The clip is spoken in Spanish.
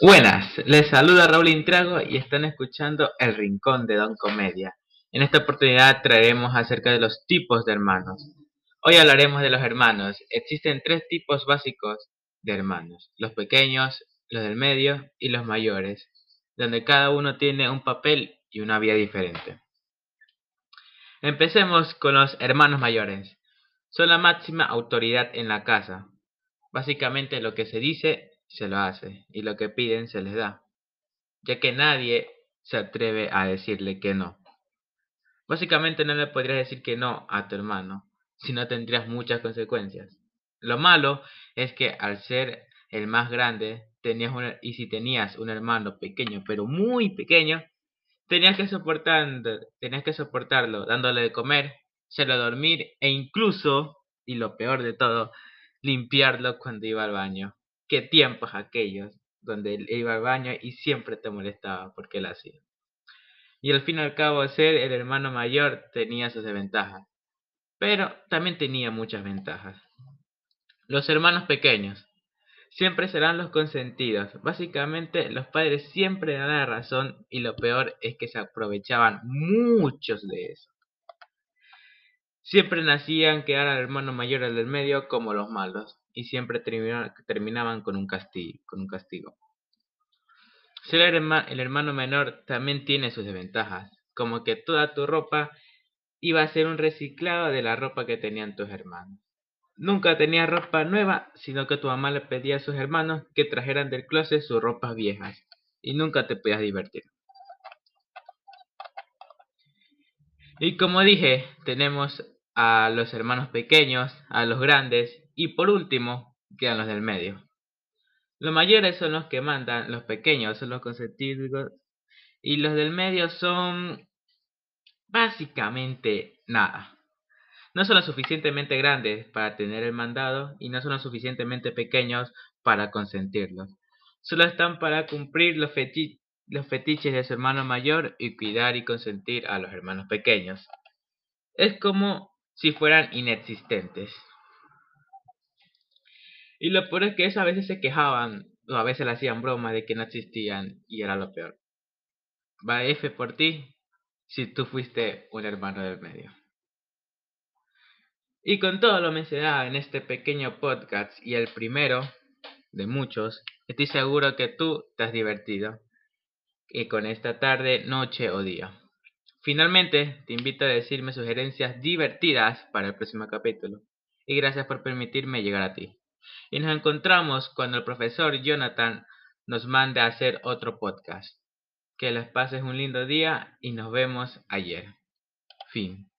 Buenas, les saluda Raúl Intrago y están escuchando El Rincón de Don Comedia. En esta oportunidad traeremos acerca de los tipos de hermanos. Hoy hablaremos de los hermanos. Existen tres tipos básicos de hermanos, los pequeños, los del medio y los mayores, donde cada uno tiene un papel y una vía diferente. Empecemos con los hermanos mayores. Son la máxima autoridad en la casa. Básicamente lo que se dice se lo hace y lo que piden se les da, ya que nadie se atreve a decirle que no. Básicamente no le podrías decir que no a tu hermano, si no tendrías muchas consecuencias. Lo malo es que al ser el más grande, tenías y si tenías un hermano pequeño, pero muy pequeño, tenías que soportarlo, tenías que soportarlo, dándole de comer, hacerlo dormir e incluso, y lo peor de todo, limpiarlo cuando iba al baño qué tiempos aquellos donde él iba al baño y siempre te molestaba porque él hacía. Y al fin y al cabo ser el hermano mayor tenía sus desventajas, pero también tenía muchas ventajas. Los hermanos pequeños siempre serán los consentidos. Básicamente los padres siempre dan la razón y lo peor es que se aprovechaban muchos de eso. Siempre nacían que era el hermano mayor al del medio como los malos y siempre terminaban con un castigo. Con un castigo. El hermano menor también tiene sus desventajas, como que toda tu ropa iba a ser un reciclado de la ropa que tenían tus hermanos. Nunca tenías ropa nueva, sino que tu mamá le pedía a sus hermanos que trajeran del closet sus ropas viejas, y nunca te podías divertir. Y como dije, tenemos a los hermanos pequeños, a los grandes y por último, quedan los del medio. Los mayores son los que mandan, los pequeños son los consentidos y los del medio son básicamente nada. No son lo suficientemente grandes para tener el mandado y no son lo suficientemente pequeños para consentirlos. Solo están para cumplir los, los fetiches de su hermano mayor y cuidar y consentir a los hermanos pequeños. Es como si fueran inexistentes. Y lo peor es que a veces se quejaban, o a veces le hacían broma de que no existían, y era lo peor. Va F por ti, si tú fuiste un hermano del medio. Y con todo lo mencionado en este pequeño podcast y el primero de muchos, estoy seguro que tú te has divertido y con esta tarde, noche o día. Finalmente, te invito a decirme sugerencias divertidas para el próximo capítulo. Y gracias por permitirme llegar a ti y nos encontramos cuando el profesor Jonathan nos mande a hacer otro podcast. Que les pases un lindo día y nos vemos ayer. Fin.